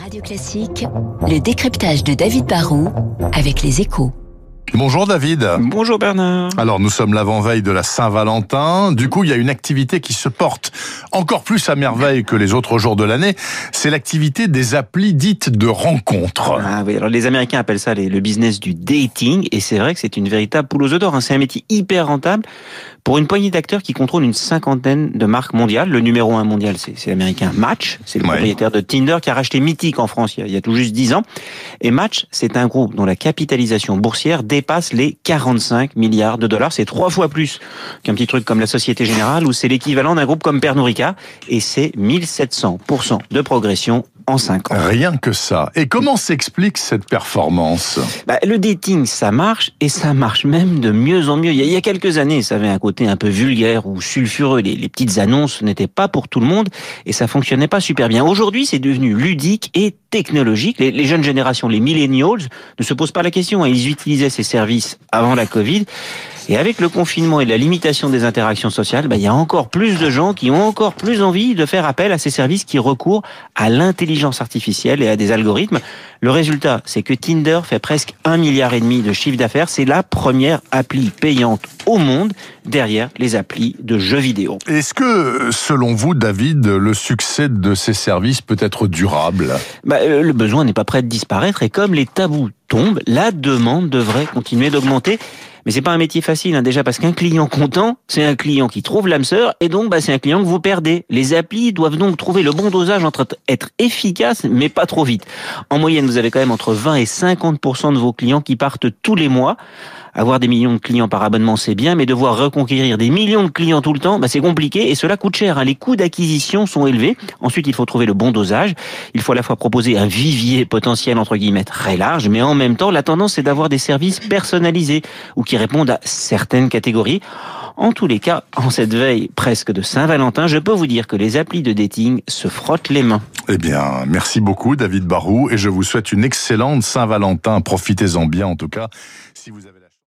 Radio Classique, le décryptage de David Barrault avec les échos. Bonjour David. Bonjour Bernard. Alors nous sommes l'avant-veille de la Saint-Valentin. Du coup, il y a une activité qui se porte encore plus à merveille que les autres jours de l'année. C'est l'activité des applis dites de rencontres. Ah oui, alors les Américains appellent ça le business du dating et c'est vrai que c'est une véritable poule aux œufs d'or. Hein. C'est un métier hyper rentable pour une poignée d'acteurs qui contrôlent une cinquantaine de marques mondiales. Le numéro un mondial, c'est l'américain Match. C'est le propriétaire de Tinder qui a racheté Mythic en France il y, a, tout juste 10 ans. Et Match, c'est un groupe dont la capitalisation boursière dépasse les 45 milliards de dollars. C'est trois fois plus qu'un petit truc comme la Société Générale ou c'est l'équivalent d'un groupe comme Pernod Ricard. Et c'est 1700% de progression en 5 ans. Rien que ça. Et comment s'explique cette performance? Bah, Le dating, ça marche et ça marche même de mieux en mieux. Il y a, quelques années, ça avait un côté un peu vulgaire ou sulfureux. Les, les petites annonces n'étaient pas pour tout le monde et ça fonctionnait pas super bien. Aujourd'hui, c'est devenu ludique et technologique. Les, les, jeunes générations, les millennials, ne se posent pas la question. Hein. Ils utilisaient ces services avant la Covid. Et avec le confinement et la limitation des interactions sociales, bah, il y a encore plus de gens qui ont encore plus envie de faire appel à ces services qui recourent à l'intelligence artificielle et à des algorithmes. Le résultat, c'est que Tinder fait presque un milliard et demi de chiffre d'affaires. C'est la première appli payante au monde derrière les applis de jeux vidéo. Est-ce que, selon vous, David, le succès de ces services peut être durable? Bah, euh, Le besoin n'est pas prêt de disparaître et comme les tabous tombent, la demande devrait continuer d'augmenter. Mais c'est pas un métier facile, hein, déjà parce qu'un client content, c'est un client qui trouve l'âme sœur, et donc bah, c'est un client que vous perdez. Les applis doivent donc trouver le bon dosage entre être efficaces, mais pas trop vite. En moyenne, vous avez quand même entre 20 et 50% de vos clients qui partent tous les mois. Avoir des millions de clients par abonnement, c'est bien, mais devoir reconquérir des millions de clients tout le temps, bah, c'est compliqué et cela coûte cher. Hein. Les coûts d'acquisition sont élevés. Ensuite, il faut trouver le bon dosage. Il faut à la fois proposer un vivier potentiel entre guillemets très large, mais en même temps, la tendance c'est d'avoir des services personnalisés ou qui répondent à certaines catégories. En tous les cas, en cette veille presque de Saint-Valentin, je peux vous dire que les applis de dating se frottent les mains. Eh bien, merci beaucoup David Barou et je vous souhaite une excellente Saint-Valentin. Profitez-en bien en tout cas. Si vous avez